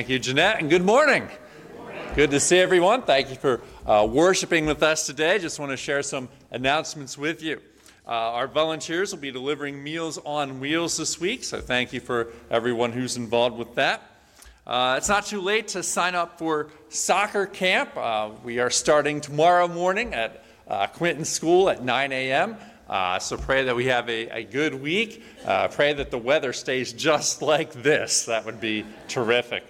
Thank you, Jeanette, and good morning. Good to see everyone. Thank you for uh, worshiping with us today. Just want to share some announcements with you. Uh, our volunteers will be delivering Meals on Wheels this week, so thank you for everyone who's involved with that. Uh, it's not too late to sign up for soccer camp. Uh, we are starting tomorrow morning at uh, Quinton School at 9 a.m. Uh, so pray that we have a, a good week. Uh, pray that the weather stays just like this. That would be terrific.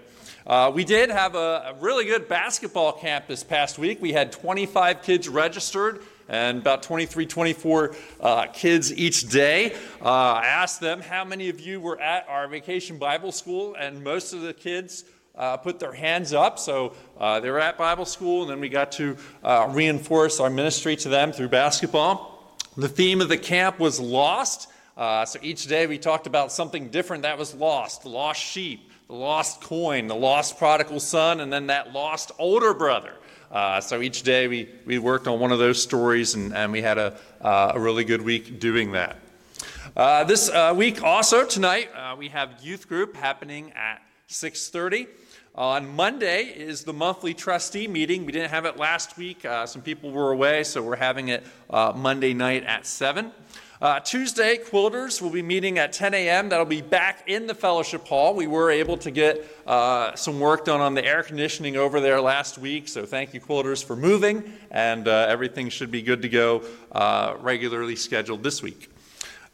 Uh, we did have a, a, really good basketball camp this past week. We had 25 kids registered and about 23, 24 uh, kids each day. Uh, I asked them how many of you were at our vacation Bible school, and most of the kids uh, put their hands up. So uh, they were at Bible school, and then we got to uh, reinforce our ministry to them through basketball. The theme of the camp was lost. Uh, so each day we talked about something different that was lost lost sheep, the lost coin, the lost prodigal son, and then that lost older brother. Uh, so each day we, we worked on one of those stories, and, and we had a, uh, a really good week doing that. Uh, this uh, week also tonight uh, we have youth group happening at 6:30. On Monday is the monthly trustee meeting. We didn't have it last week. Uh, some people were away, so we're having it Monday night at 7. Uh, Tuesday, Quilters will be meeting at 10 a.m. That'll be back in the fellowship hall. We were able to get uh, some work done on the air conditioning over there last week, so thank you, Quilters, for moving, and uh, everything should be good to go uh, regularly scheduled this week.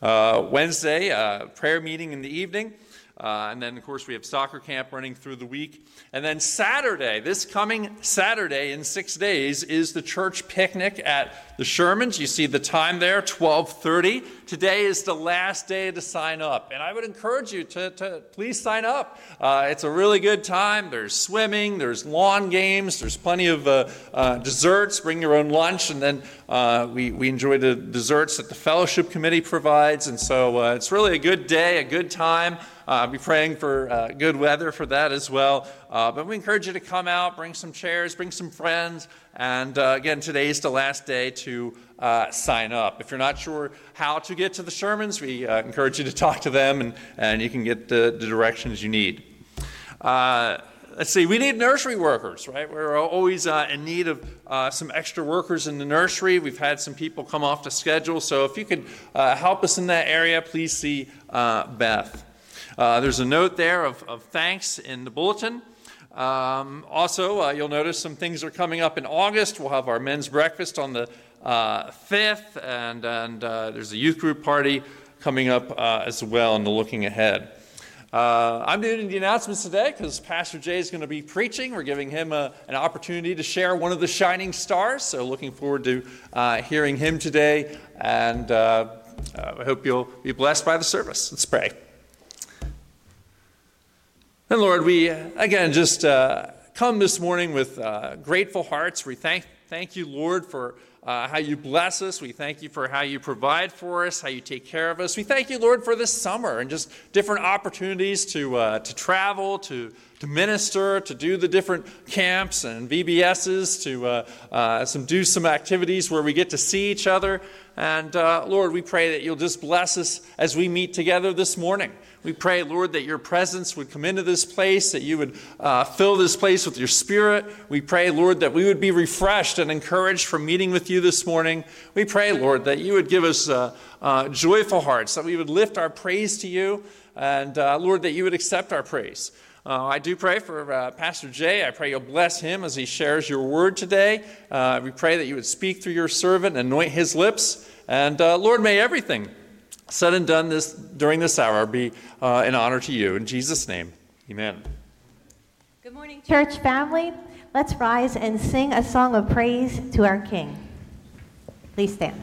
Wednesday, prayer meeting in the evening. Uh, and then, of course, we have soccer camp running through the week. And then Saturday, this coming Saturday in six days, is the church picnic at the Shermans. You see the time there, 1230. Today is the last day to sign up. And I would encourage you to, to please sign up. Uh, it's a really good time. There's swimming, there's lawn games, there's plenty of uh, uh desserts. Bring your own lunch. And then uh, we, we enjoy the desserts that the fellowship committee provides. And so uh, it's really a good day, a good time. Uh, be praying for uh, good weather for that as well. Uh, but we encourage you to come out, bring some chairs, bring some friends. And again, today is the last day to sign up. If you're not sure how to get to the Shermans, we encourage you to talk to them and, and you can get the, the directions you need. Let's see, we need nursery workers, right? We're always uh, in need of uh, some extra workers in the nursery. We've had some people come off the schedule. So if you could uh, help us in that area, please see Beth. Uh, there's a note there of, of thanks in the bulletin. Um, also, uh, you'll notice some things are coming up in August. We'll have our men's breakfast on the uh, 5th, and, and uh, there's a youth group party coming up uh, as well in the looking ahead. Uh, I'm doing the announcements today because Pastor Jay is going to be preaching. We're giving him a, an opportunity to share one of the shining stars. So, looking forward to hearing him today, and I hope you'll be blessed by the service. Let's pray. And Lord, we again just uh, come this morning with uh, grateful hearts. We thank, thank you, Lord, for uh, how you bless us. We thank you for how you provide for us, how you take care of us. We thank you, Lord, for this summer and just different opportunities to, uh, to travel, to, to minister, to do the different camps and VBSs, to uh, uh, some, do some activities where we get to see each other. And Lord, we pray that you'll just bless us as we meet together this morning. We pray, Lord, that your presence would come into this place, that you would uh, fill this place with your spirit. We pray, Lord, that we would be refreshed and encouraged from meeting with you this morning. We pray, Lord, that you would give us uh, uh, joyful hearts, that we would lift our praise to you, and uh, Lord, that you would accept our praise. Uh, I do pray for uh, Pastor Jay. I pray you'll bless him as he shares your word today. we pray that you would speak through your servant anoint his lips. And Lord, may everything said and done this during this hour be uh, an honor to you. In Jesus' name, amen. Good morning, church family. Let's rise and sing a song of praise to our King. Please stand.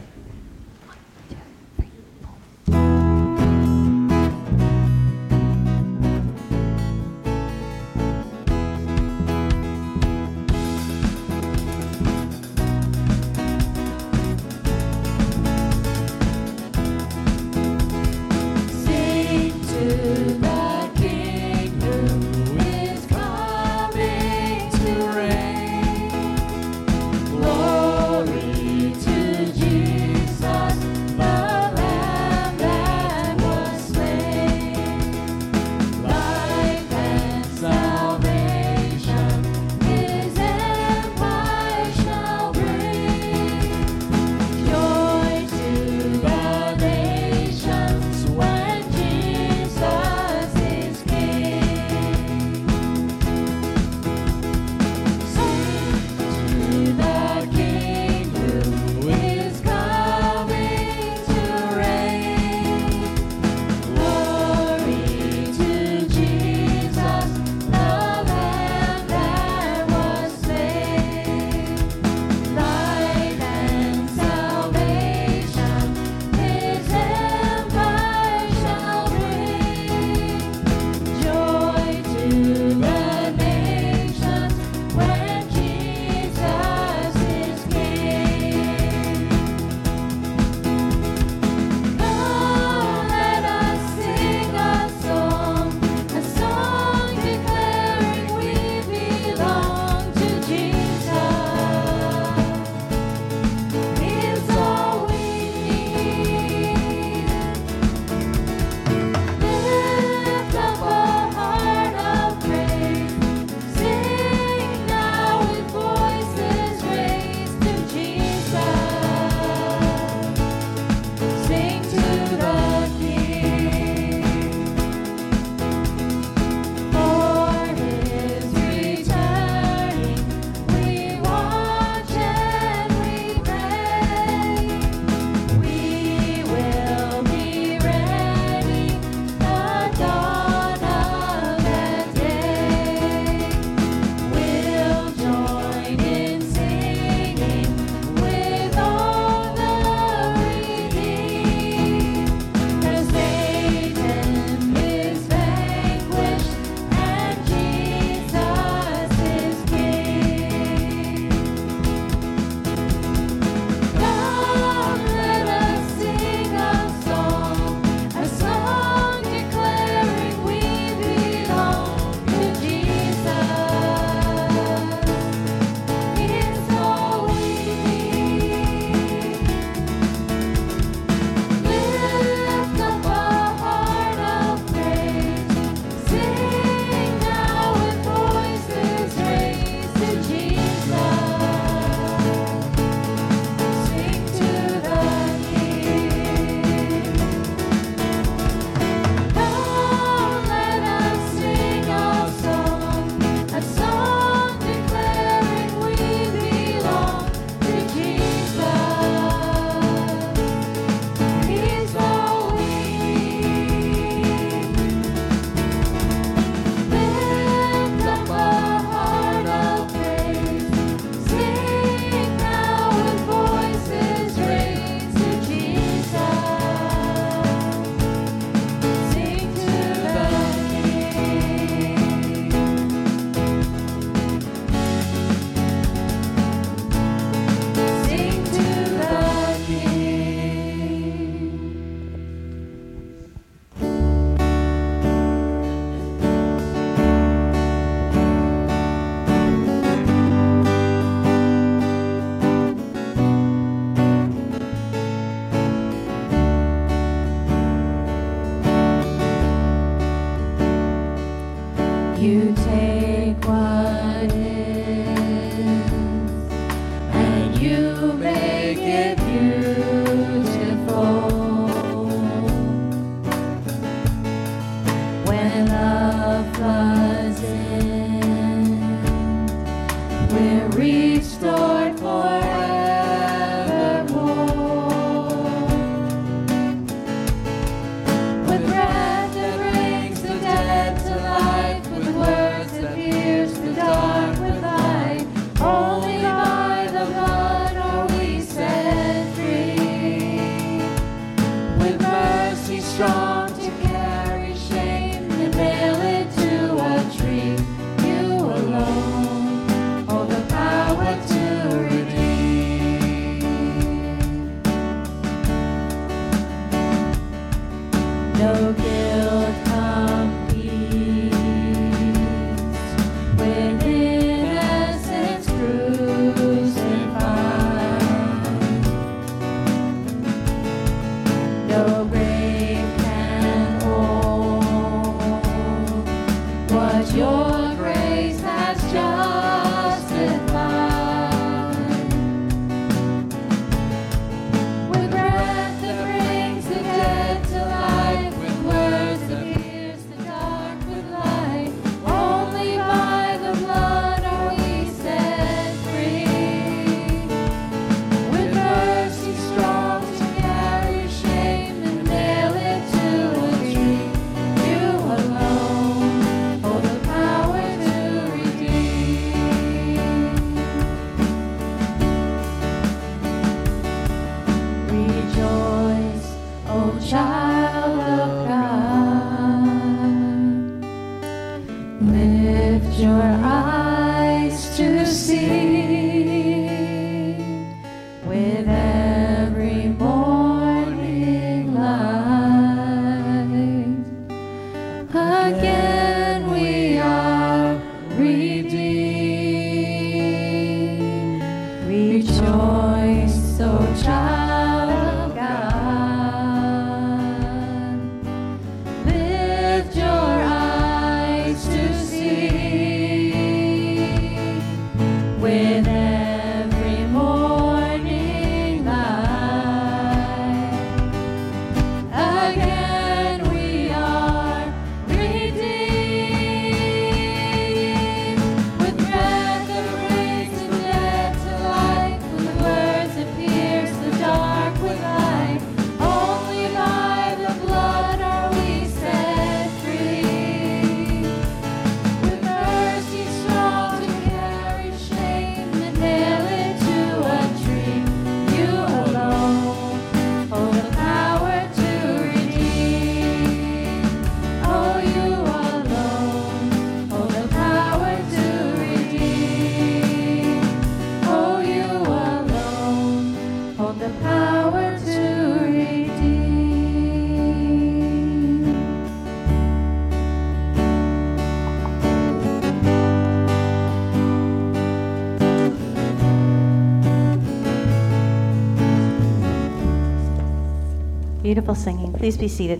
Beautiful singing. Please be seated.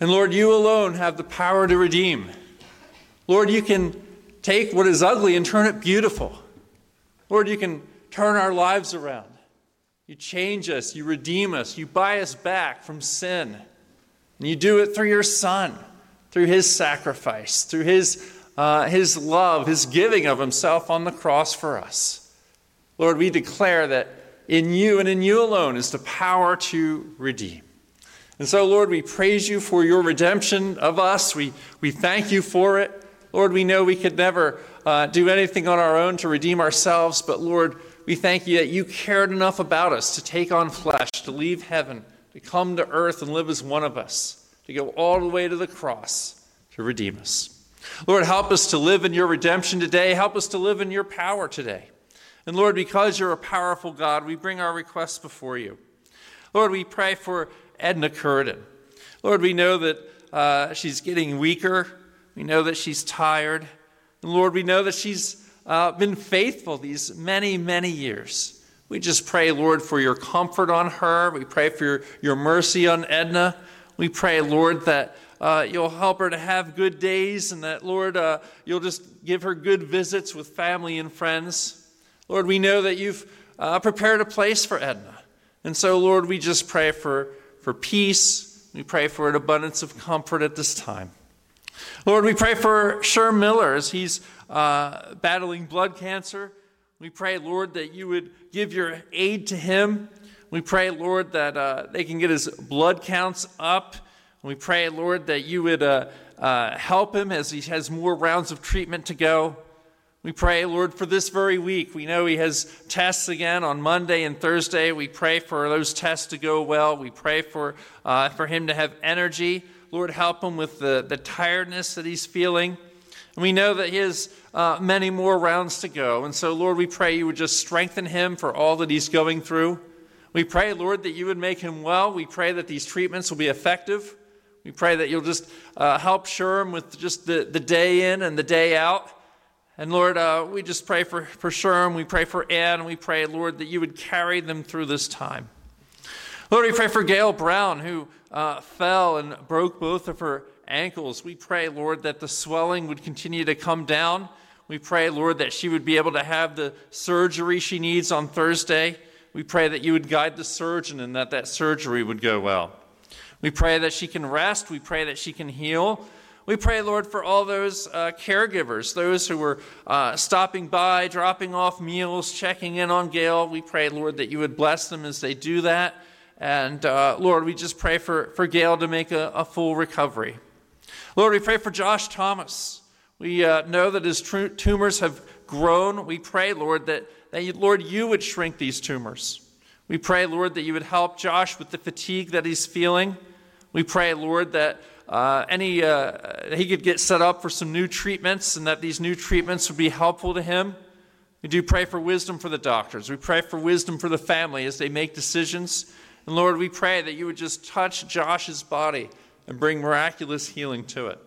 And Lord, you alone have the power to redeem. Lord, you can take what is ugly and turn it beautiful. Lord, you can turn our lives around. You change us, you redeem us, you buy us back from sin. And you do it through your Son, through his sacrifice, through his uh, his love, his giving of himself on the cross for us. Lord, we declare that in you and in you alone is the power to redeem. And so, Lord, we praise you for your redemption of us. We, we thank you for it. Lord, we know we could never uh, do anything on our own to redeem ourselves, but Lord, we thank you that you cared enough about us to take on flesh, to leave heaven, to come to earth and live as one of us, to go all the way to the cross to redeem us. Lord, help us to live in your redemption today. Help us to live in your power today. And Lord, because you're a powerful God, we bring our requests before you. Lord, we pray for Edna Curden. Lord, we know that uh, she's getting weaker. We know that she's tired. And Lord, we know that she's uh, been faithful these many, many years. We just pray, Lord, for your comfort on her. We pray for your, your mercy on Edna. We pray, Lord, that uh, you'll help her to have good days and that, Lord, uh, you'll just give her good visits with family and friends. Lord, we know that you've uh, prepared a place for Edna. And so, Lord, we just pray for, for peace. We pray for an abundance of comfort at this time. Lord, we pray for Sherm Miller as he's uh, battling blood cancer. We pray, Lord, that you would give your aid to him. We pray, Lord, that uh, they can get his blood counts up. We pray, Lord, that you would uh, uh help him as he has more rounds of treatment to go. We pray, Lord, for this very week. We know He has tests again on Monday and Thursday. We pray for those tests to go well. We pray for, uh, for Him to have energy. Lord, help Him with the, the tiredness that He's feeling. And we know that He has uh, many more rounds to go. And so, Lord, we pray you would just strengthen Him for all that He's going through. We pray, Lord, that you would make Him well. We pray that these treatments will be effective. We pray that you'll just uh, help Sherm with just the, the day in and the day out. And Lord, uh, we just pray for, for Sherm, we pray for Ann, we pray, Lord, that you would carry them through this time. Lord, we pray for Gail Brown, who uh, fell and broke both of her ankles. We pray, Lord, that the swelling would continue to come down. We pray, Lord, that she would be able to have the surgery she needs on Thursday. We pray that you would guide the surgeon and that that surgery would go well. We pray that she can rest. We pray that she can heal. We pray, Lord, for all those uh, caregivers, those who were uh, stopping by, dropping off meals, checking in on Gail. We pray, Lord, that you would bless them as they do that. And uh, Lord, we just pray for, for Gail to make a, a full recovery. Lord, we pray for Josh Thomas. We uh, know that his tr- tumors have grown. We pray, Lord, that, that you, Lord, you would shrink these tumors. We pray, Lord, that you would help Josh with the fatigue that he's feeling. We pray, Lord, that uh, any uh, he could get set up for some new treatments and that these new treatments would be helpful to him. We do pray for wisdom for the doctors. We pray for wisdom for the family as they make decisions. And Lord, we pray that you would just touch Josh's body and bring miraculous healing to it.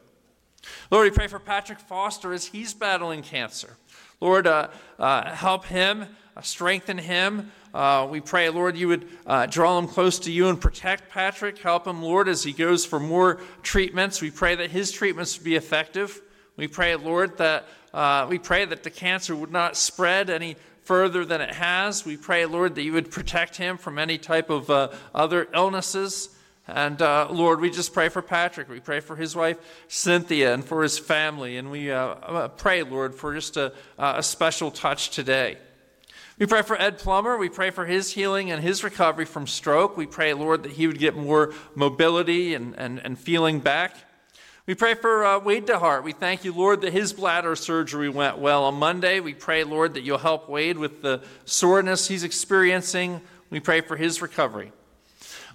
Lord, we pray for Patrick Foster as he's battling cancer. Lord, uh, uh help him, uh, strengthen him. Uh, we pray, Lord, you would uh, draw him close to you and protect Patrick. Help him, Lord, as he goes for more treatments. We pray that his treatments would be effective. We pray, Lord, that uh, we pray that the cancer would not spread any further than it has. We pray, Lord, that you would protect him from any type of uh, other illnesses. And uh, Lord, we just pray for Patrick. We pray for his wife, Cynthia, and for his family. And we uh, pray, Lord, for just a, a special touch today. We pray for Ed Plummer. We pray for his healing and his recovery from stroke. We pray, Lord, that he would get more mobility and, and, and feeling back. We pray for uh, Wade DeHart. We thank you, Lord, that his bladder surgery went well on Monday. We pray, Lord, that you'll help Wade with the soreness he's experiencing. We pray for his recovery.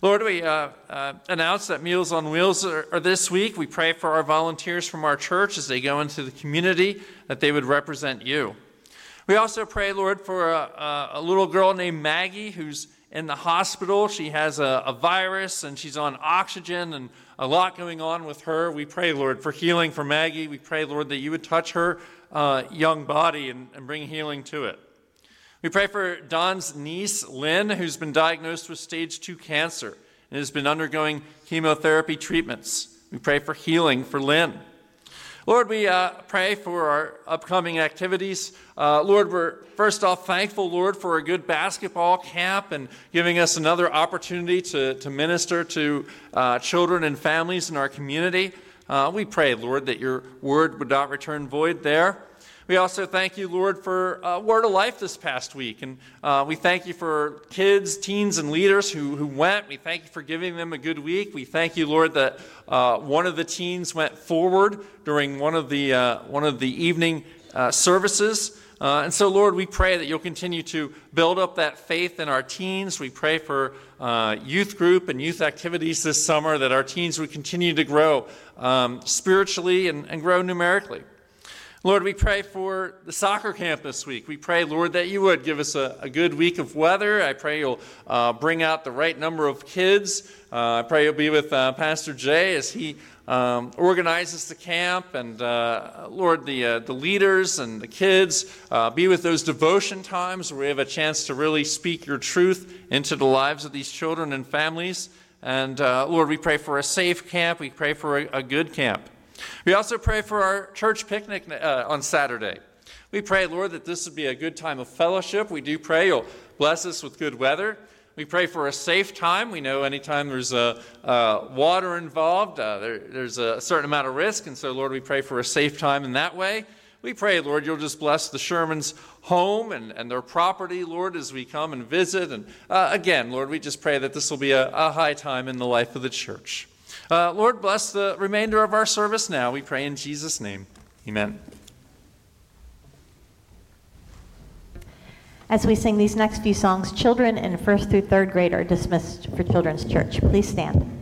Lord, we uh, uh, announce that Meals on Wheels are, are, this week. We pray for our volunteers from our church as they go into the community, that they would represent you. We also pray, Lord, for a, a, little girl named Maggie who's in the hospital. She has a, a, virus and she's on oxygen and a lot going on with her. We pray, Lord, for healing for Maggie. We pray, Lord, that you would touch her uh, young body and, and bring healing to it. We pray for Don's niece, Lynn, who's been diagnosed with stage 2 cancer and has been undergoing chemotherapy treatments. We pray for healing for Lynn. Lord, we uh, pray for our upcoming activities. Uh, Lord, we're first off thankful, Lord, for a good basketball camp and giving us another opportunity to, to minister to uh, children and families in our community. Uh, we pray, Lord, that your word would not return void there. We also thank you, Lord, for uh, Word of Life this past week. And uh, we thank you for kids, teens, and leaders who, who went. We thank you for giving them a good week. We thank you, Lord, that uh, one of the teens went forward during one of the, uh, one of the evening uh, services. Uh, and so, Lord, we pray that you'll continue to build up that faith in our teens. We pray for uh, youth group and youth activities this summer that our teens would continue to grow um, spiritually and, and grow numerically. Lord, we pray for the soccer camp this week. We pray, Lord, that you would give us a, a good week of weather. I pray you'll uh, bring out the right number of kids. Uh, I pray you'll be with uh, Pastor Jay as he um, organizes the camp. And uh, Lord, the, uh, the leaders and the kids, uh, be with those devotion times where we have a chance to really speak your truth into the lives of these children and families. And Lord, we pray for a safe camp. We pray for a, a good camp. We also pray for our church picnic uh, on Saturday. We pray, Lord, that this would be a good time of fellowship. We do pray you'll bless us with good weather. We pray for a safe time. We know anytime there's a, uh, water involved, uh, there, there's a certain amount of risk. And so, Lord, we pray for a safe time in that way. We pray, Lord, you'll just bless the Sherman's home and, and their property, Lord, as we come and visit. And uh, again, Lord, we just pray that this will be a, a high time in the life of the church. Uh, Lord, bless the remainder of our service now. We pray in Jesus' name. Amen. As we sing these next few songs, children in first through third grade are dismissed for Children's Church. Please stand.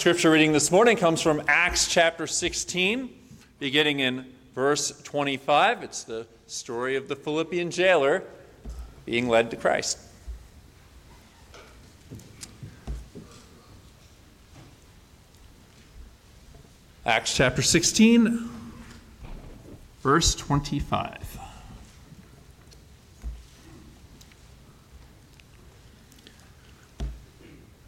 Scripture reading this morning comes from Acts chapter 16, beginning in verse 25. It's the story of the Philippian jailer being led to Christ. Acts chapter 16, verse 25.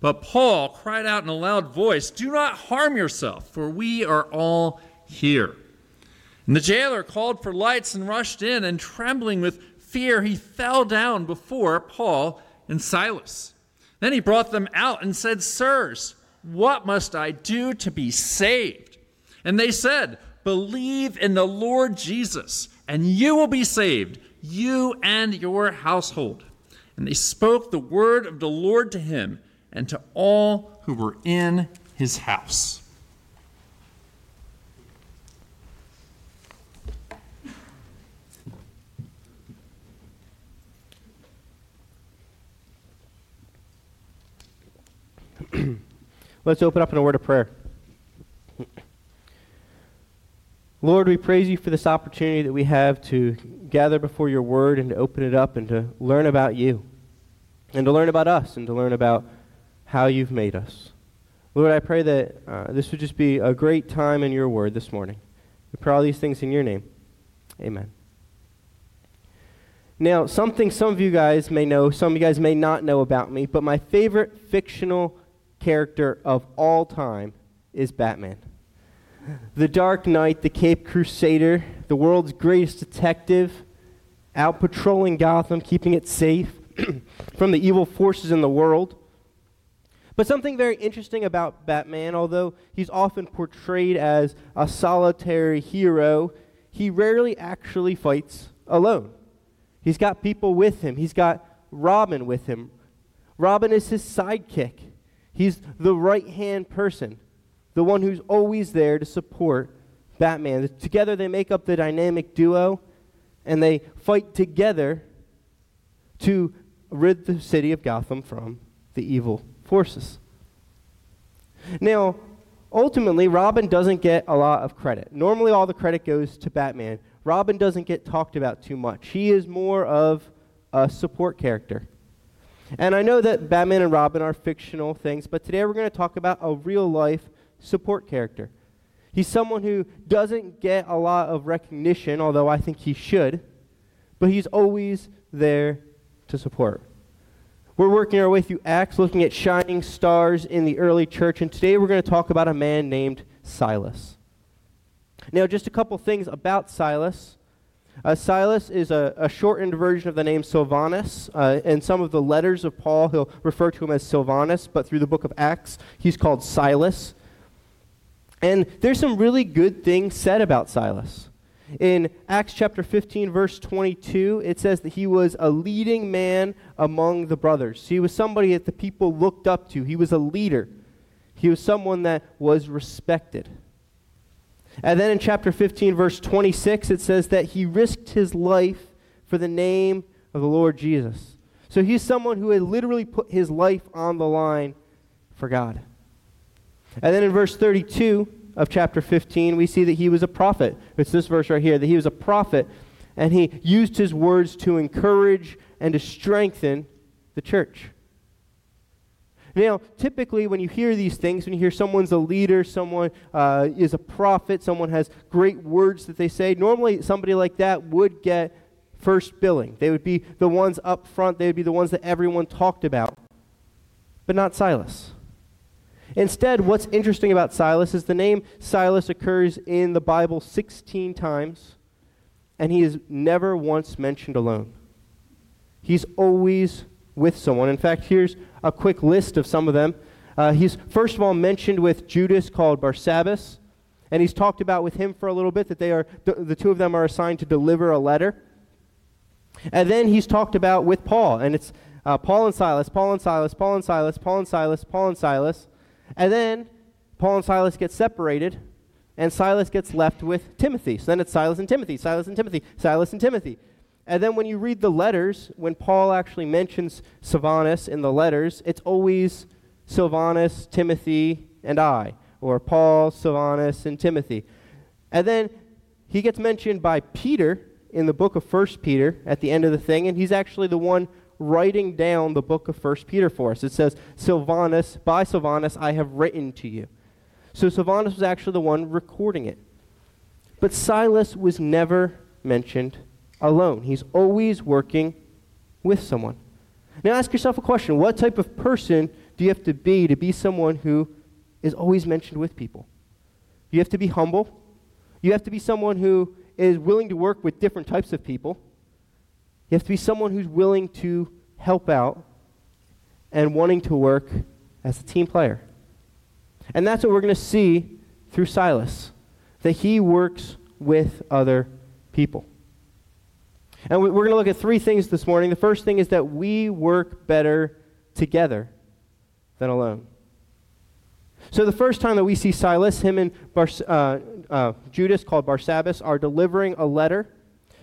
But Paul cried out in a loud voice, Do not harm yourself, for we are all here. And the jailer called for lights and rushed in, and trembling with fear, he fell down before Paul and Silas. Then he brought them out and said, Sirs, what must I do to be saved? And they said, Believe in the Lord Jesus, and you will be saved, you and your household. And they spoke the word of the Lord to him and to all who were in his house. Let's open up in a word of prayer. Lord, we praise you for this opportunity that we have to gather before your word and to open it up and to learn about you and to learn about us and to learn about how you've made us. Lord, I pray that uh, this would just be a great time in your word this morning. We pray all these things in your name. Amen. Now, something some of you guys may know, some of you guys may not know about me, but my favorite fictional character of all time is Batman. The Dark Knight, the Cape Crusader, the world's greatest detective, out patrolling Gotham, keeping it safe from the evil forces in the world. But something very interesting about Batman, although he's often portrayed as a solitary hero, he rarely actually fights alone. He's got people with him, he's got Robin with him. Robin is his sidekick, he's the right hand person, the one who's always there to support Batman. Together they make up the dynamic duo, and they fight together to rid the city of Gotham from the evil forces. Now, ultimately, Robin doesn't get a lot of credit. Normally, all the credit goes to Batman. Robin doesn't get talked about too much. He is more of a support character. And I know that Batman and Robin are fictional things, but today we're going to talk about a real life support character. He's someone who doesn't get a lot of recognition, although I think he should, but he's always there to support. We're working our way through Acts, looking at shining stars in the early church, and today we're going to talk about a man named Silas. Now, just a couple things about Silas. Uh, Silas is a, a, shortened version of the name Silvanus. Uh, in some of the letters of Paul, he'll refer to him as Silvanus, but through the book of Acts, he's called Silas. And there's some really good things said about Silas. In Acts chapter 15, verse 22, it says that he was a leading man among the brothers. He was somebody that the people looked up to. He was a leader. He was someone that was respected. And then in chapter 15, verse 26, it says that he risked his life for the name of the Lord Jesus. So he's someone who had literally put his life on the line for God. And then in verse 32, of chapter 15, we see that he was a prophet. It's this verse right here that he was a prophet, and he used his words to encourage and to strengthen the church. Now, typically, when you hear these things, when you hear someone's a leader, someone uh, is a prophet, someone has great words that they say, normally somebody like that would get first billing. They would be the ones up front, they would be the ones that everyone talked about. But not Silas. Instead, what's interesting about Silas is the name Silas occurs in the Bible 16 times, and he is never once mentioned alone. He's always with someone. In fact, here's a quick list of some of them. Uh, he's first of all mentioned with Judas called Barsabbas, and he's talked about with him for a little bit that they are the, two of them are assigned to deliver a letter. And then he's talked about with Paul, and it's uh, Paul and Silas, Paul and Silas, Paul and Silas, Paul and Silas, Paul and Silas. And then Paul and Silas get separated, and Silas gets left with Timothy. So then it's Silas and Timothy, Silas and Timothy, Silas and Timothy. And then when you read the letters, when Paul actually mentions Silvanus in the letters, it's always Silvanus, Timothy, and I, or Paul, Silvanus, and Timothy. And then he gets mentioned by Peter in the book of First Peter at the end of the thing, and he's actually the one writing down the book of First Peter for us. It says, Silvanus, by Silvanus I have written to you. So Silvanus was actually the one recording it. But Silas was never mentioned alone. He's always working with someone. Now ask yourself a question. What type of person do you have to be to be someone who is always mentioned with people? You have to be humble. You have to be someone who is willing to work with different types of people. You have to be someone who's willing to help out and wanting to work as a team player. And that's what we're going to see through Silas that he works with other people. And we're going to look at three things this morning. The first thing is that we work better together than alone. So the first time that we see Silas, him and Bar- uh, uh, Judas, called Barsabbas, are delivering a letter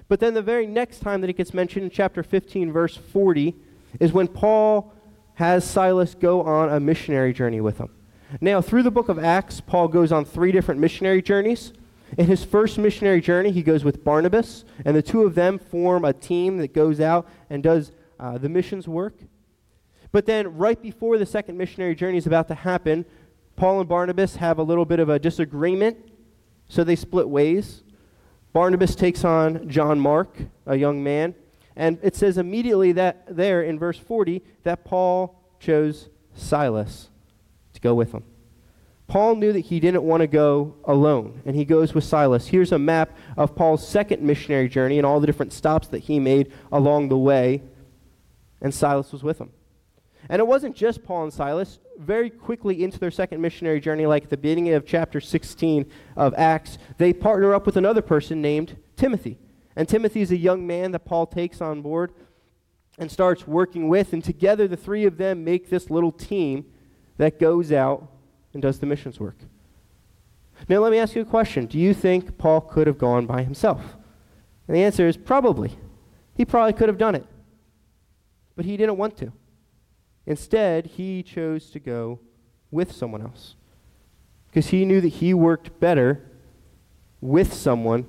but then the very next time that it gets mentioned in chapter 15, verse 40, is when Paul has Silas go on a missionary journey with him. Now, through the book of Acts, Paul goes on three different missionary journeys. In his first missionary journey, he goes with Barnabas, and the two of them form a team that goes out and does uh, the missions work. But then, right before the second missionary journey is about to happen, Paul and Barnabas have a little bit of a disagreement, so they split ways. Barnabas takes on John Mark, a young man, and it says immediately that there in verse 40 that Paul chose Silas to go with him. Paul knew that he didn't want to go alone, and he goes with Silas. Here's a map of Paul's second missionary journey and all the different stops that he made along the way, and Silas was with him. And it wasn't just Paul and Silas. Very quickly into their second missionary journey, like at the beginning of chapter 16 of Acts, they partner up with another person named Timothy. And Timothy is a young man that Paul takes on board and starts working with. And together, the three of them make this little team that goes out and does the missions work. Now, let me ask you a question. Do you think Paul could have gone by himself? And the answer is probably. He probably could have done it. But he didn't want to. Instead, he chose to go with someone else because he knew that he worked better with someone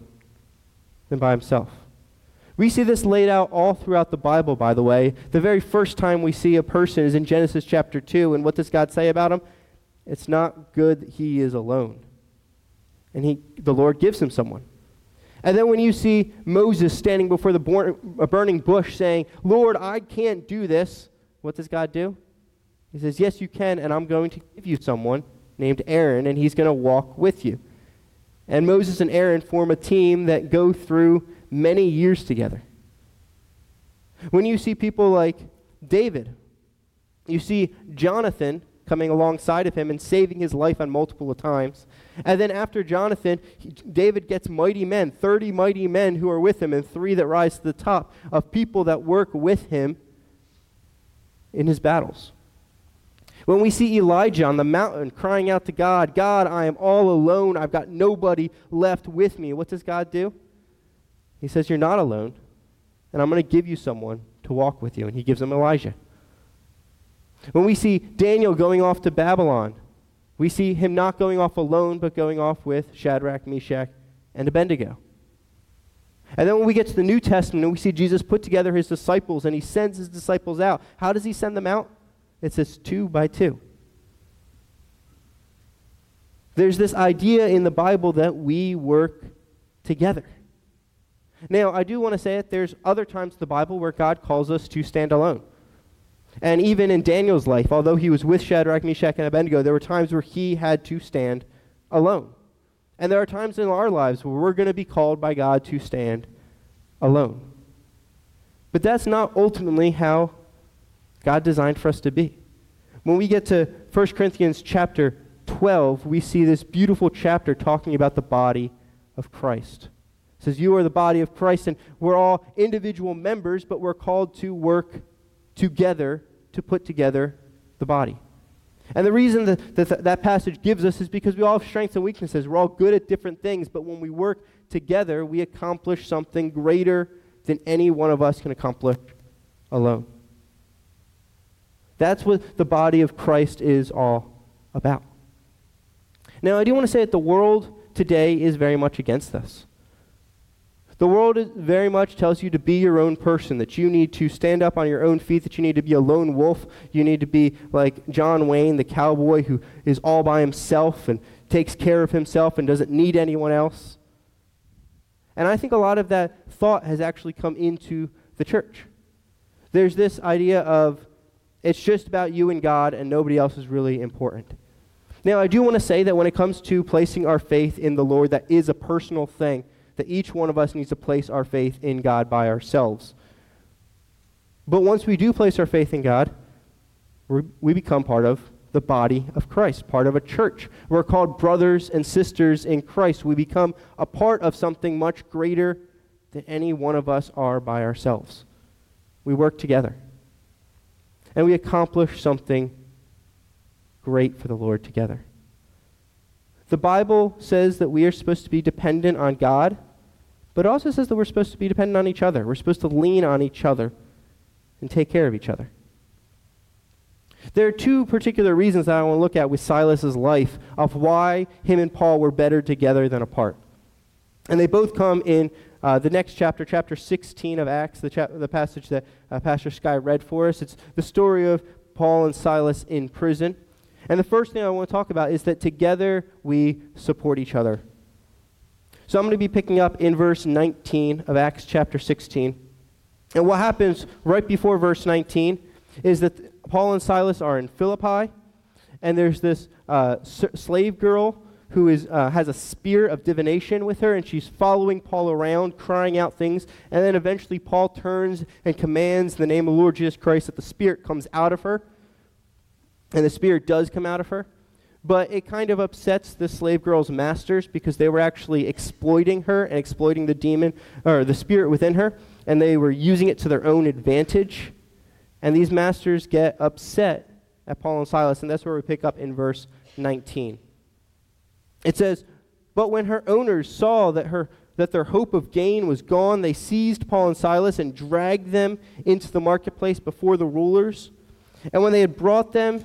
than by himself. We see this laid out all throughout the Bible, by the way. The very first time we see a person is in Genesis chapter 2, and what does God say about him? It's not good that he is alone. And he, the Lord gives him someone. And then when you see Moses standing before the burning bush saying, Lord, I can't do this, what does God do? He says, Yes, you can, and I'm going to give you someone named Aaron, and he's going to walk with you. And Moses and Aaron form a team that go through many years together. When you see people like David, you see Jonathan coming alongside of him and saving his life on multiple times. And then after Jonathan, he, David gets mighty men, 30 mighty men who are with him, and three that rise to the top of people that work with him in his battles. When we see Elijah on the mountain crying out to God, God, I am all alone. I've got nobody left with me. What does God do? He says, You're not alone, and I'm going to give you someone to walk with you. And he gives him Elijah. When we see Daniel going off to Babylon, we see him not going off alone, but going off with Shadrach, Meshach, and Abednego. And then when we get to the New Testament and we see Jesus put together his disciples and he sends his disciples out, how does he send them out? It says two by two. There's this idea in the Bible that we work together. Now, I do want to say it, there's other times in the Bible where God calls us to stand alone. And even in Daniel's life, although he was with Shadrach, Meshach, and Abednego, there were times where he had to stand alone. And there are times in our lives where we're going to be called by God to stand alone. But that's not ultimately how God designed for us to be. When we get to 1 Corinthians chapter 12, we see this beautiful chapter talking about the body of Christ. It says, You are the body of Christ, and we're all individual members, but we're called to work together to put together the body. And the reason that, that that passage gives us is because we all have strengths and weaknesses. We're all good at different things, but when we work together, we accomplish something greater than any one of us can accomplish alone. That's what the body of Christ is all about. Now, I do want to say that the world today is very much against this. The world very much tells you to be your own person, that you need to stand up on your own feet, that you need to be a lone wolf. You need to be like John Wayne, the cowboy who is all by himself and takes care of himself and doesn't need anyone else. And I think a lot of that thought has actually come into the church. There's this idea of it's just about you and God and nobody else is really important. Now, I do want to say that when it comes to placing our faith in the Lord, that is a personal thing that each one of us needs to place our faith in God by ourselves. But once we do place our faith in God, we become part of the body of Christ, part of a church. We're called brothers and sisters in Christ. We become a part of something much greater than any one of us are by ourselves. We work together. And we accomplish something great for the Lord together. The Bible says that we are supposed to be dependent on God, but it also says that we're supposed to be dependent on each other. We're supposed to lean on each other and take care of each other. There are two particular reasons that I want to look at with Silas's life of why him and Paul were better together than apart. And they both come in uh, the next chapter, chapter 16 of Acts, the, chap- the passage that uh, Pastor Sky read for us. It's the story of Paul and Silas in prison. And the first thing I want to talk about is that together we support each other. So I'm going to be picking up in verse 19 of Acts chapter 16. And what happens right before verse 19 is that Paul and Silas are in Philippi, and there's this uh, slave girl who is, uh, has a spear of divination with her, and she's following Paul around, crying out things. And then eventually Paul turns and commands the name of Lord Jesus Christ that the spirit comes out of her. And the spirit does come out of her. But it kind of upsets the slave girl's masters because they were actually exploiting her and exploiting the demon or the spirit within her, and they were using it to their own advantage. And these masters get upset at Paul and Silas, and that's where we pick up in verse 19. It says, But when her owners saw that, her, that their hope of gain was gone, they seized Paul and Silas and dragged them into the marketplace before the rulers. And when they had brought them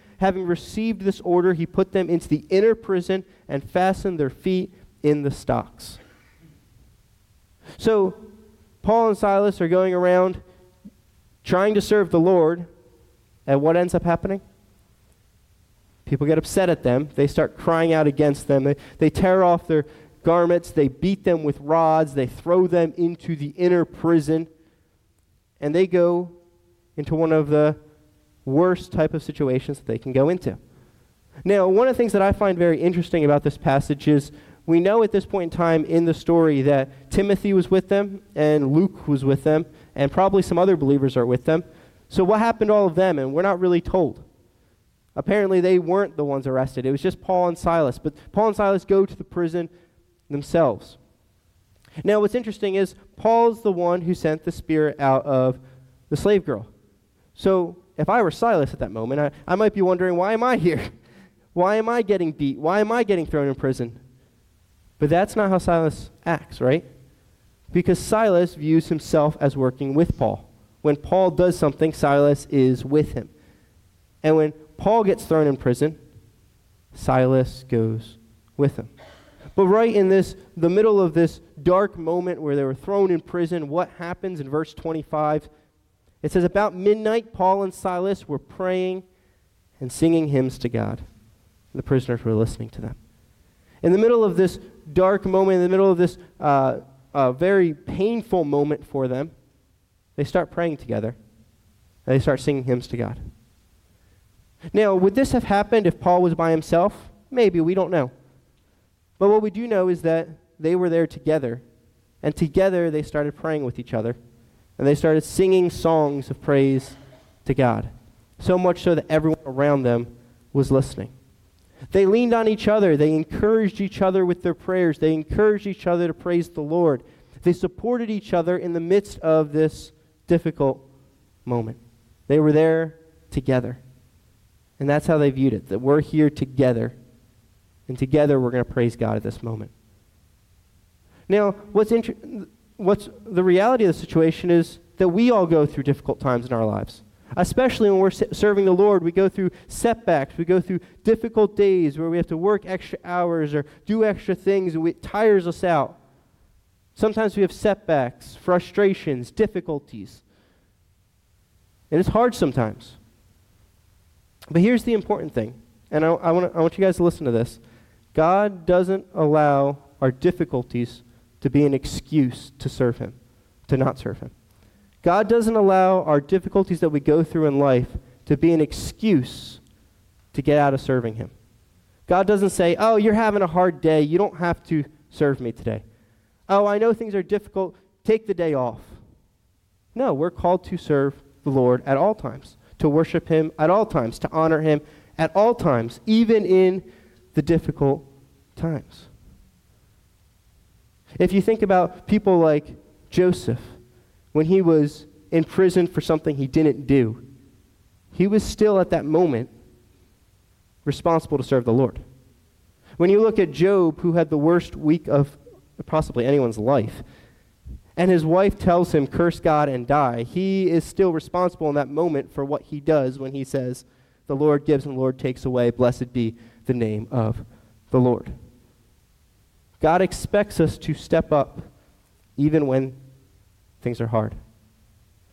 Having received this order, he put them into the inner prison and fastened their feet in the stocks. So, Paul and Silas are going around trying to serve the Lord, and what ends up happening? People get upset at them. They start crying out against them. They, they tear off their garments. They beat them with rods. They throw them into the inner prison. And they go into one of the worst type of situations that they can go into. Now, one of the things that I find very interesting about this passage is we know at this point in time in the story that Timothy was with them and Luke was with them and probably some other believers are with them. So what happened to all of them? And we're not really told. Apparently they weren't the ones arrested. It was just Paul and Silas. But Paul and Silas go to the prison themselves. Now what's interesting is Paul's the one who sent the spirit out of the slave girl. So if I were Silas at that moment, I, I might be wondering, why am I here? Why am I getting beat? Why am I getting thrown in prison? But that's not how Silas acts, right? Because Silas views himself as working with Paul. When Paul does something, Silas is with him. And when Paul gets thrown in prison, Silas goes with him. But right in this the middle of this dark moment where they were thrown in prison, what happens in verse 25? It says, About midnight, Paul and Silas were praying and singing hymns to God. The prisoners were listening to them. In the middle of this dark moment, in the middle of this uh, uh, very painful moment for them, they start praying together and they start singing hymns to God. Now, would this have happened if Paul was by himself? Maybe, we don't know. But what we do know is that they were there together, and together they started praying with each other, and they started singing songs of praise to God, so much so that everyone around them was listening. They leaned on each other. They encouraged each other with their prayers. They encouraged each other to praise the Lord. They supported each other in the midst of this difficult moment. They were there together. And that's how they viewed it that we're here together. And together we're going to praise God at this moment. Now, what's, inter- what's the reality of the situation is that we all go through difficult times in our lives. Especially when we're serving the Lord, we go through setbacks, we go through difficult days where we have to work extra hours or do extra things, and it tires us out. Sometimes we have setbacks, frustrations, difficulties. And it's hard sometimes. But here's the important thing, and I, I, wanna, I want you guys to listen to this God doesn't allow our difficulties to be an excuse to serve Him, to not serve Him. God doesn't allow our difficulties that we go through in life to be an excuse to get out of serving Him. God doesn't say, Oh, you're having a hard day. You don't have to serve me today. Oh, I know things are difficult. Take the day off. No, we're called to serve the Lord at all times, to worship Him at all times, to honor Him at all times, even in the difficult times. If you think about people like Joseph, when he was in prison for something he didn't do, he was still at that moment responsible to serve the Lord. When you look at Job, who had the worst week of possibly anyone's life, and his wife tells him, curse God and die, he is still responsible in that moment for what he does when he says, The Lord gives and the Lord takes away. Blessed be the name of the Lord. God expects us to step up even when things are hard.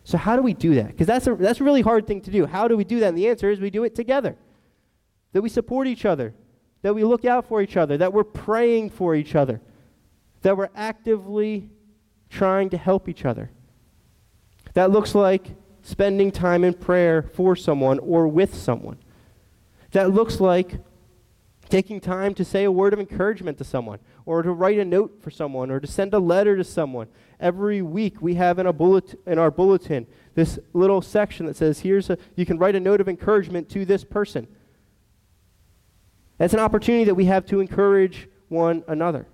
So, how do we do that? Because that's a, that's a really hard thing to do. How do we do that? And the answer is we do it together. That we support each other, that we look out for each other, that we're praying for each other, that we're actively trying to help each other. That looks like spending time in prayer for someone or with someone. That looks like taking time to say a word of encouragement to someone, or to write a note for someone, or to send a letter to someone. Every week we have in, a bullet, in our bulletin this little section that says, here's a, you can write a note of encouragement to this person. That's an opportunity that we have to encourage one another.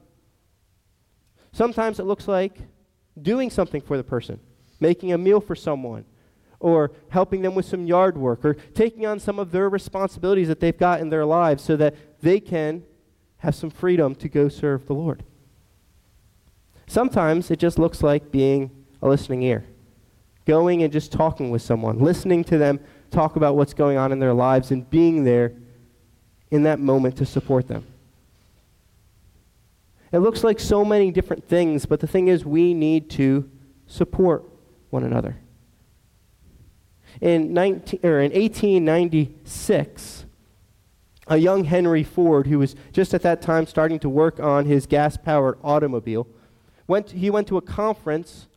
Sometimes it looks like doing something for the person, making a meal for someone, or helping them with some yard work, or taking on some of their responsibilities that they've got in their lives so that they can have some freedom to go serve the Lord. Sometimes it just looks like being a listening ear, going and just talking with someone, listening to them talk about what's going on in their lives, and being there in that moment to support them. It looks like so many different things, but the thing is, we need to support one another. In, 19, or in 1896, a young Henry Ford, who was just at that time starting to work on his gas powered automobile, went he went to a conference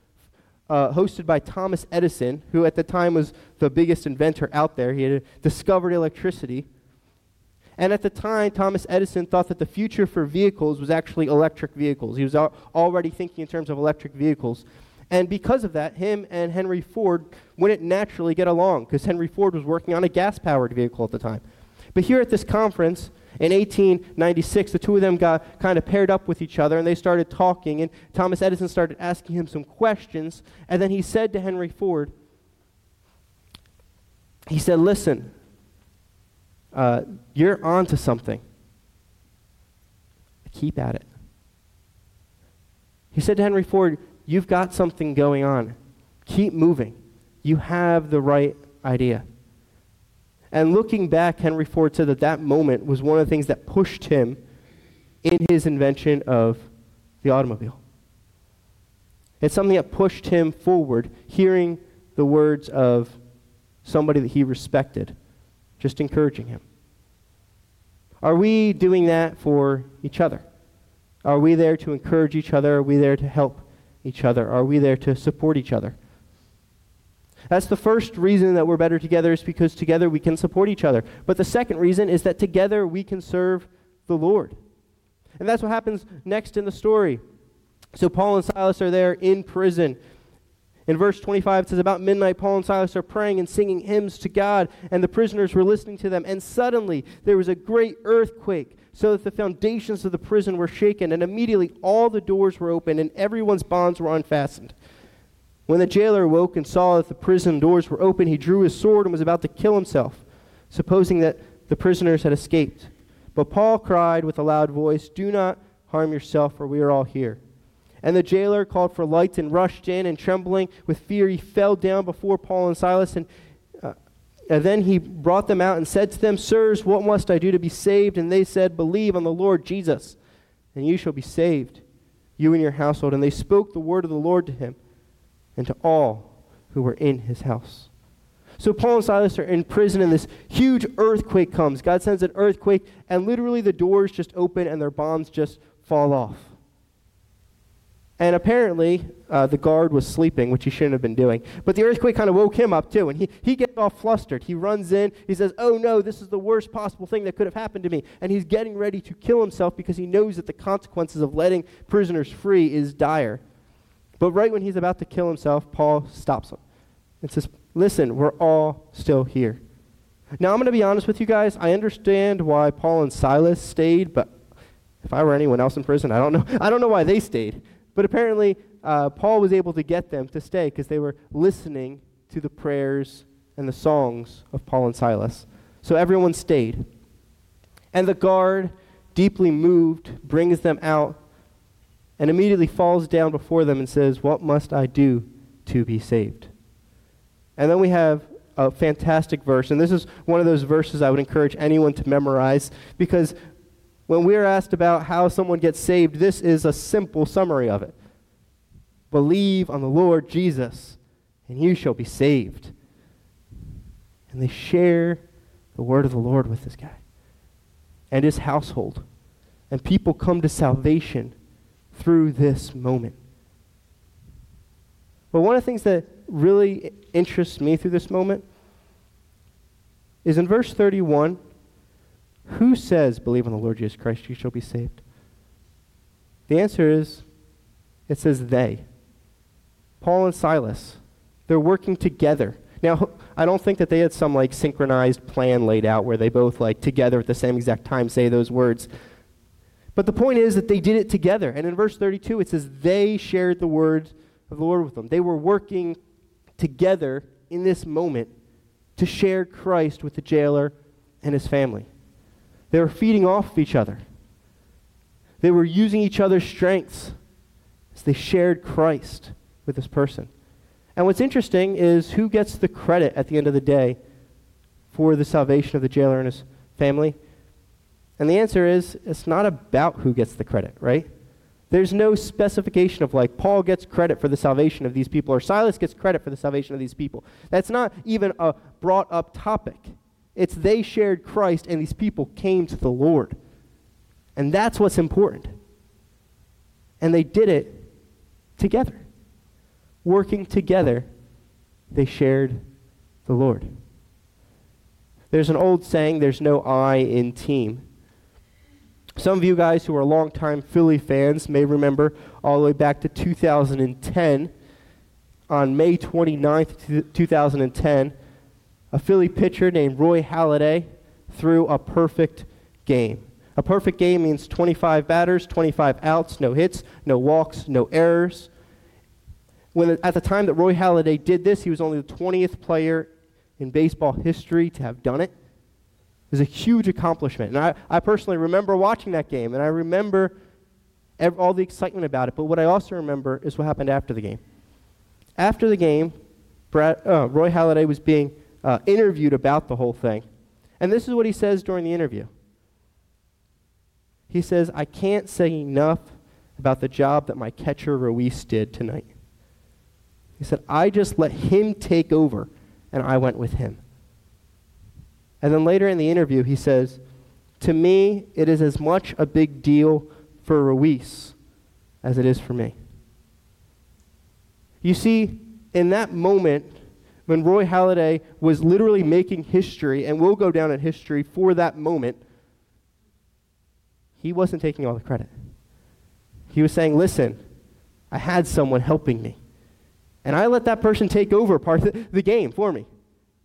uh, hosted by Thomas Edison, who at the time was the biggest inventor out there. He had discovered electricity. And at the time, Thomas Edison thought that the future for vehicles was actually electric vehicles. He was al- already thinking in terms of electric vehicles. And because of that, him and Henry Ford wouldn't naturally get along because Henry Ford was working on a gas powered vehicle at the time. But here at this conference in 1896, the two of them got kind of paired up with each other and they started talking. And Thomas Edison started asking him some questions. And then he said to Henry Ford, he said, Listen, uh, you're on to something. Keep at it. He said to Henry Ford, You've got something going on. Keep moving. You have the right idea. And looking back, Henry Ford said that that moment was one of the things that pushed him in his invention of the automobile. It's something that pushed him forward, hearing the words of somebody that he respected, just encouraging him. Are we doing that for each other? Are we there to encourage each other? Are we there to help each other? Are we there to support each other? That's the first reason that we're better together is because together we can support each other. But the second reason is that together we can serve the Lord. And that's what happens next in the story. So Paul and Silas are there in prison. In verse 25, it says, About midnight, Paul and Silas are praying and singing hymns to God, and the prisoners were listening to them. And suddenly there was a great earthquake, so that the foundations of the prison were shaken, and immediately all the doors were opened, and everyone's bonds were unfastened. When the jailer awoke and saw that the prison doors were open, he drew his sword and was about to kill himself, supposing that the prisoners had escaped. But Paul cried with a loud voice, Do not harm yourself, for we are all here. And the jailer called for lights and rushed in, and trembling with fear, he fell down before Paul and Silas. And, uh, and then he brought them out and said to them, Sirs, what must I do to be saved? And they said, Believe on the Lord Jesus, and you shall be saved, you and your household. And they spoke the word of the Lord to him and to all who were in his house. So Paul and Silas are in prison, and this huge earthquake comes. God sends an earthquake, and literally the doors just open and their bonds just fall off. And apparently, uh, the guard was sleeping, which he shouldn't have been doing. But the earthquake kind of woke him up, too. And he, he gets all flustered. He runs in. He says, Oh, no, this is the worst possible thing that could have happened to me. And he's getting ready to kill himself because he knows that the consequences of letting prisoners free is dire. But right when he's about to kill himself, Paul stops him and says, Listen, we're all still here. Now, I'm going to be honest with you guys. I understand why Paul and Silas stayed, but if I were anyone else in prison, I don't know. I don't know why they stayed. But apparently, uh, Paul was able to get them to stay because they were listening to the prayers and the songs of Paul and Silas. So everyone stayed. And the guard, deeply moved, brings them out and immediately falls down before them and says, What must I do to be saved? And then we have a fantastic verse. And this is one of those verses I would encourage anyone to memorize because when we're asked about how someone gets saved, this is a simple summary of it. Believe on the Lord Jesus, and you shall be saved. And they share the word of the Lord with this guy and his household. And people come to salvation through this moment. But one of the things that really interests me through this moment is in verse 31 who says, Believe on the Lord Jesus Christ, you shall be saved? The answer is, it says they. Paul and Silas. They're working together. Now, I don't think that they had some like synchronized plan laid out where they both like together at the same exact time say those words. But the point is that they did it together. And in verse 32, it says they shared the word of the Lord with them. They were working together in this moment to share Christ with the jailer and his family. They were feeding off of each other. They were using each other's strengths as they shared Christ with this person. And what's interesting is who gets the credit at the end of the day for the salvation of the jailer and his family? And the answer is it's not about who gets the credit, right? There's no specification of like Paul gets credit for the salvation of these people or Silas gets credit for the salvation of these people. That's not even a brought up topic. It's they shared Christ and these people came to the Lord. And that's what's important. And they did it together. Working together, they shared the Lord. There's an old saying, there's no I in team. Some of you guys who are longtime Philly fans may remember all the way back to 2010. On May 29th, 2010, a Philly pitcher named Roy Halladay threw a perfect game. A perfect game means 25 batters, 25 outs, no hits, no walks, no errors. When, at the time that Roy Halladay did this, he was only the 20th player in baseball history to have done it. It was a huge accomplishment. And I, I personally remember watching that game, and I remember ev- all the excitement about it. But what I also remember is what happened after the game. After the game, Brad, uh, Roy Halladay was being uh, interviewed about the whole thing. And this is what he says during the interview. He says, I can't say enough about the job that my catcher Ruiz did tonight. He said, I just let him take over, and I went with him. And then later in the interview, he says, To me, it is as much a big deal for Ruiz as it is for me. You see, in that moment, when Roy Halladay was literally making history and will go down in history for that moment, he wasn't taking all the credit. He was saying, Listen, I had someone helping me. And I let that person take over part of the game for me.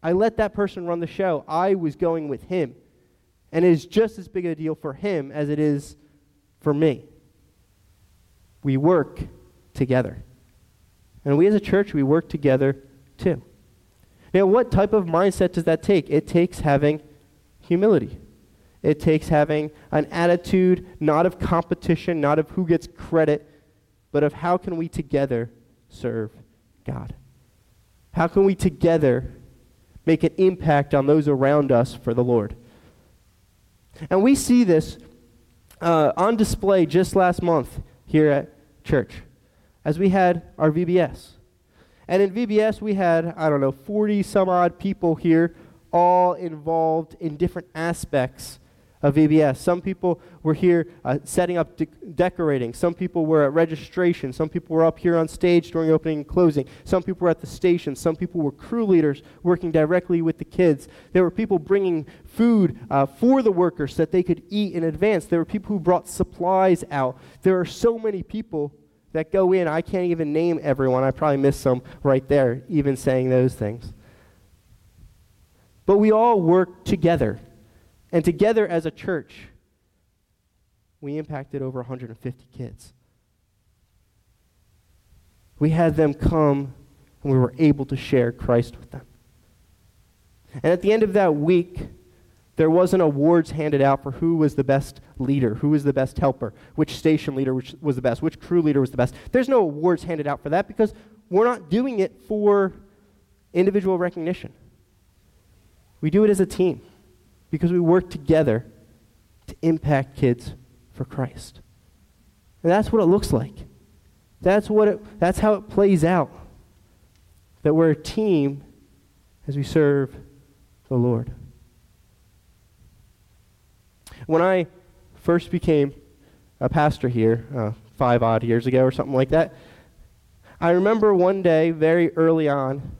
I let that person run the show. I was going with him. And it is just as big a deal for him as it is for me. We work together. And we as a church, we work together too. Now, what type of mindset does that take? It takes having humility. It takes having an attitude not of competition, not of who gets credit, but of how can we together serve God? How can we together make an impact on those around us for the Lord? And we see this uh, on display just last month here at church as we had our VBS. And in VBS, we had, I don't know, 40 some odd people here, all involved in different aspects of VBS. Some people were here uh, setting up, de- decorating. Some people were at registration. Some people were up here on stage during opening and closing. Some people were at the station. Some people were crew leaders working directly with the kids. There were people bringing food uh, for the workers so that they could eat in advance. There were people who brought supplies out. There are so many people that go in. I can't even name everyone. I probably missed some right there, even saying those things. But we all work together and together as a church, we impacted over 150 kids. We had them come and we were able to share Christ with them. And at the end of that week, there wasn't awards handed out for who was the best leader, who was the best helper, which station leader was the best, which crew leader was the best. There's no awards handed out for that because we're not doing it for individual recognition. We do it as a team because we work together to impact kids for Christ. And that's what it looks like. That's, what it, that's how it plays out. That we're a team as we serve the Lord. When I first became a pastor here, uh, five odd years ago or something like that, I remember one day, very early on,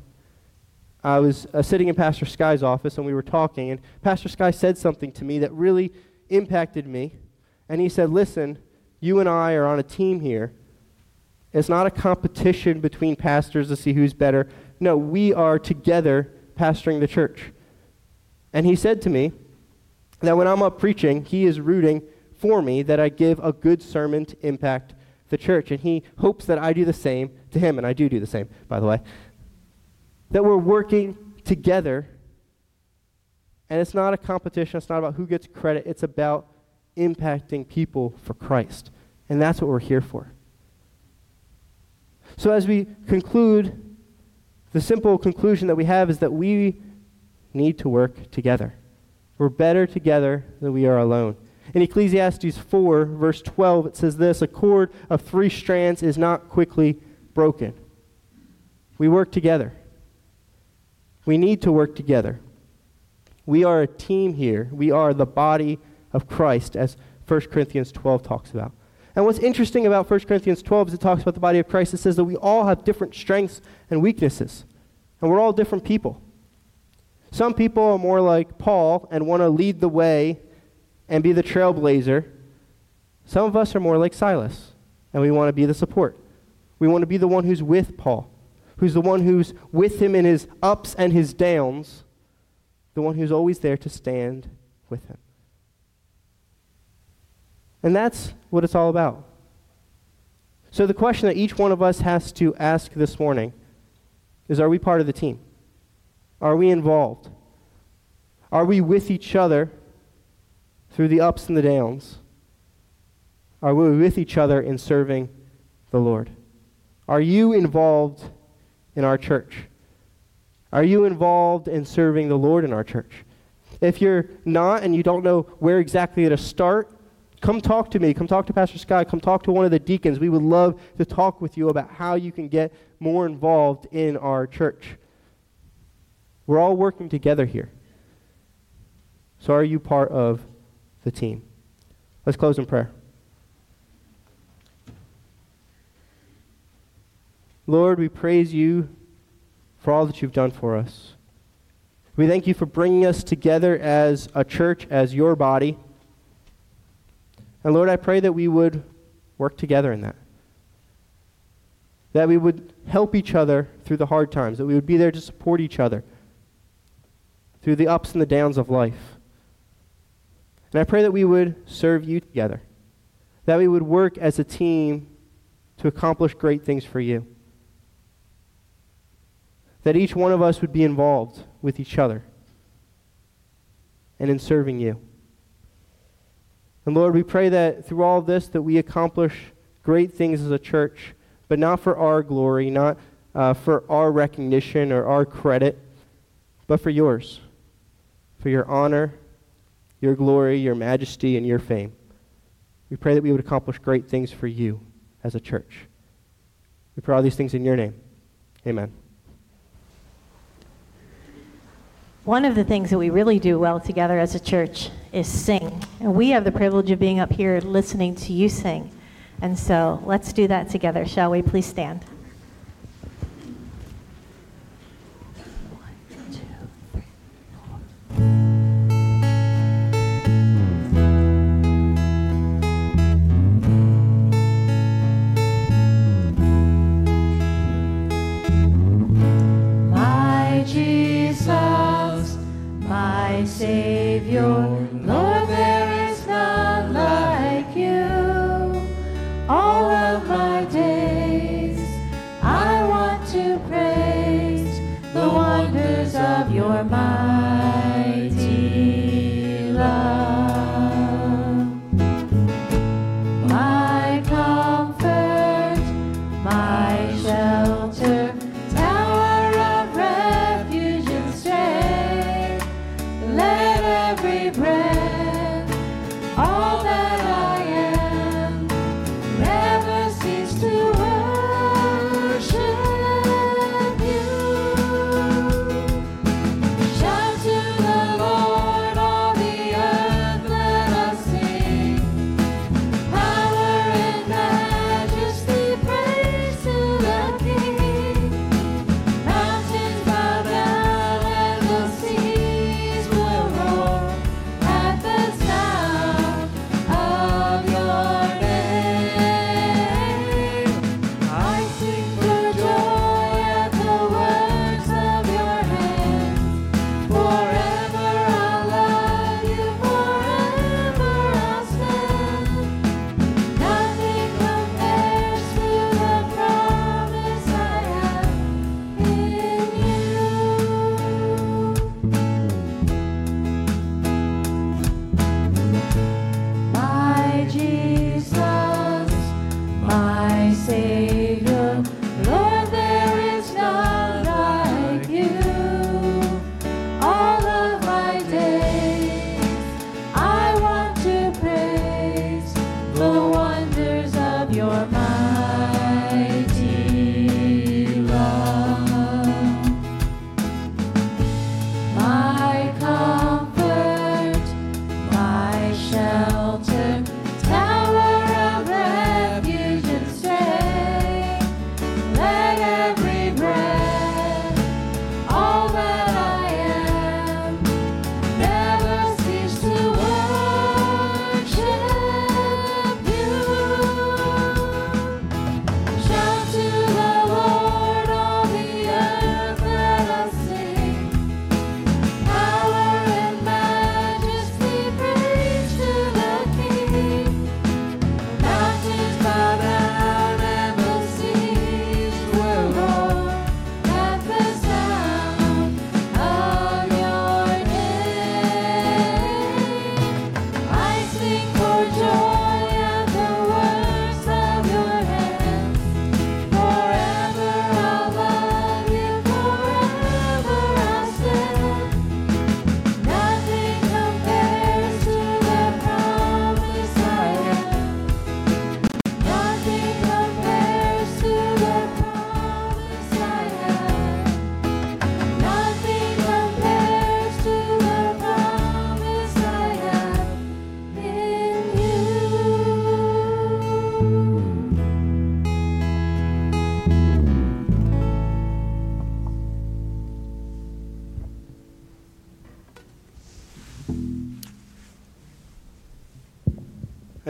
I was uh, sitting in Pastor Sky's office and we were talking, and Pastor Sky said something to me that really impacted me. And he said, Listen, you and I are on a team here. It's not a competition between pastors to see who's better. No, we are together pastoring the church. And he said to me that when I'm up preaching, he is rooting for me that I give a good sermon to impact the church. And he hopes that I do the same to him, and I do do the same, by the way that we're working together. And it's not a competition, it's not about who gets credit, it's about impacting people for Christ. And that's what we're here for. So, as we conclude, the simple conclusion that we have is that we need to work together. We're better together than we are alone. In Ecclesiastes 4, verse 12, it says this A cord of three strands is not quickly broken. We work together. We need to work together. We are a team here. We are the body of Christ, as 1 Corinthians 12 talks about. And what's interesting about 1 Corinthians 12 is it talks about the body of Christ. It says that we all have different strengths and weaknesses, and we're all different people. Some people are more like Paul and want to lead the way and be the trailblazer. Some of us are more like Silas, and we want to be the support. We want to be the one who's with Paul who's the one who's with him in his ups and his downs, the one who's always there to stand with him. And that's what it's all about. So, the question that each one of us has to ask this morning is Are we part of the team? Are we involved? Are we with each other through the ups and the downs? Are we with each other in serving the Lord? Are you involved in our church? Are you involved in serving the Lord in our church? If you're not and you don't know where exactly to start, come talk to me. Come talk to Pastor Scott. Come talk to one of the deacons. We would love to talk with you about how you can get more involved in our church. We're all working together here. So, are you part of the team. Let's close in prayer. Lord, we praise you for all that you've done for us. We thank you for bringing us together as a church, as your body. And Lord, I pray that we would work together in that. That we would help each other through the hard times, that we would be there to support each other through the ups and the downs of life. And I pray that we would serve you together, that we would work as a team to accomplish great things for you that each one of us would be involved with each other and in serving you. And Lord, we pray that through all this that we accomplish great things as a church, but not for our glory, not uh, for our recognition or our credit, but for yours, for your honor, your glory, your majesty, and your fame. We pray that we would accomplish great things for you as a church. We pray all these things in your name. Amen. One of the things that we really do well together as a church is sing. And we have the privilege of being up here listening to you sing. And so let's do that together, shall we? Please stand.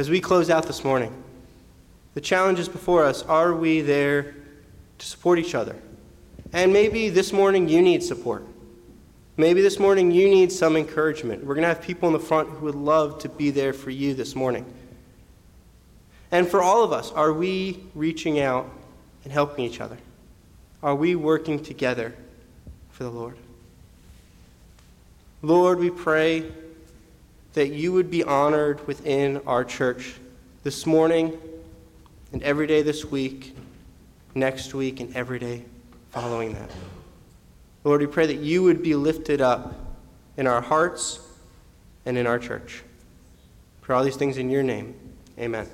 As we close out this morning, the challenges before us. Are we there to support each other? And maybe this morning you need support. Maybe this morning you need some encouragement. We're going to have people in the front who would love to be there for you this morning. And for all of us, are we reaching out and helping each other? Are we working together for the Lord? Lord, we pray that you would be honored within our church this morning and every day this week, next week, and every day following that. Lord, we pray that you would be lifted up in our hearts and in our church. For all these things in your name, amen.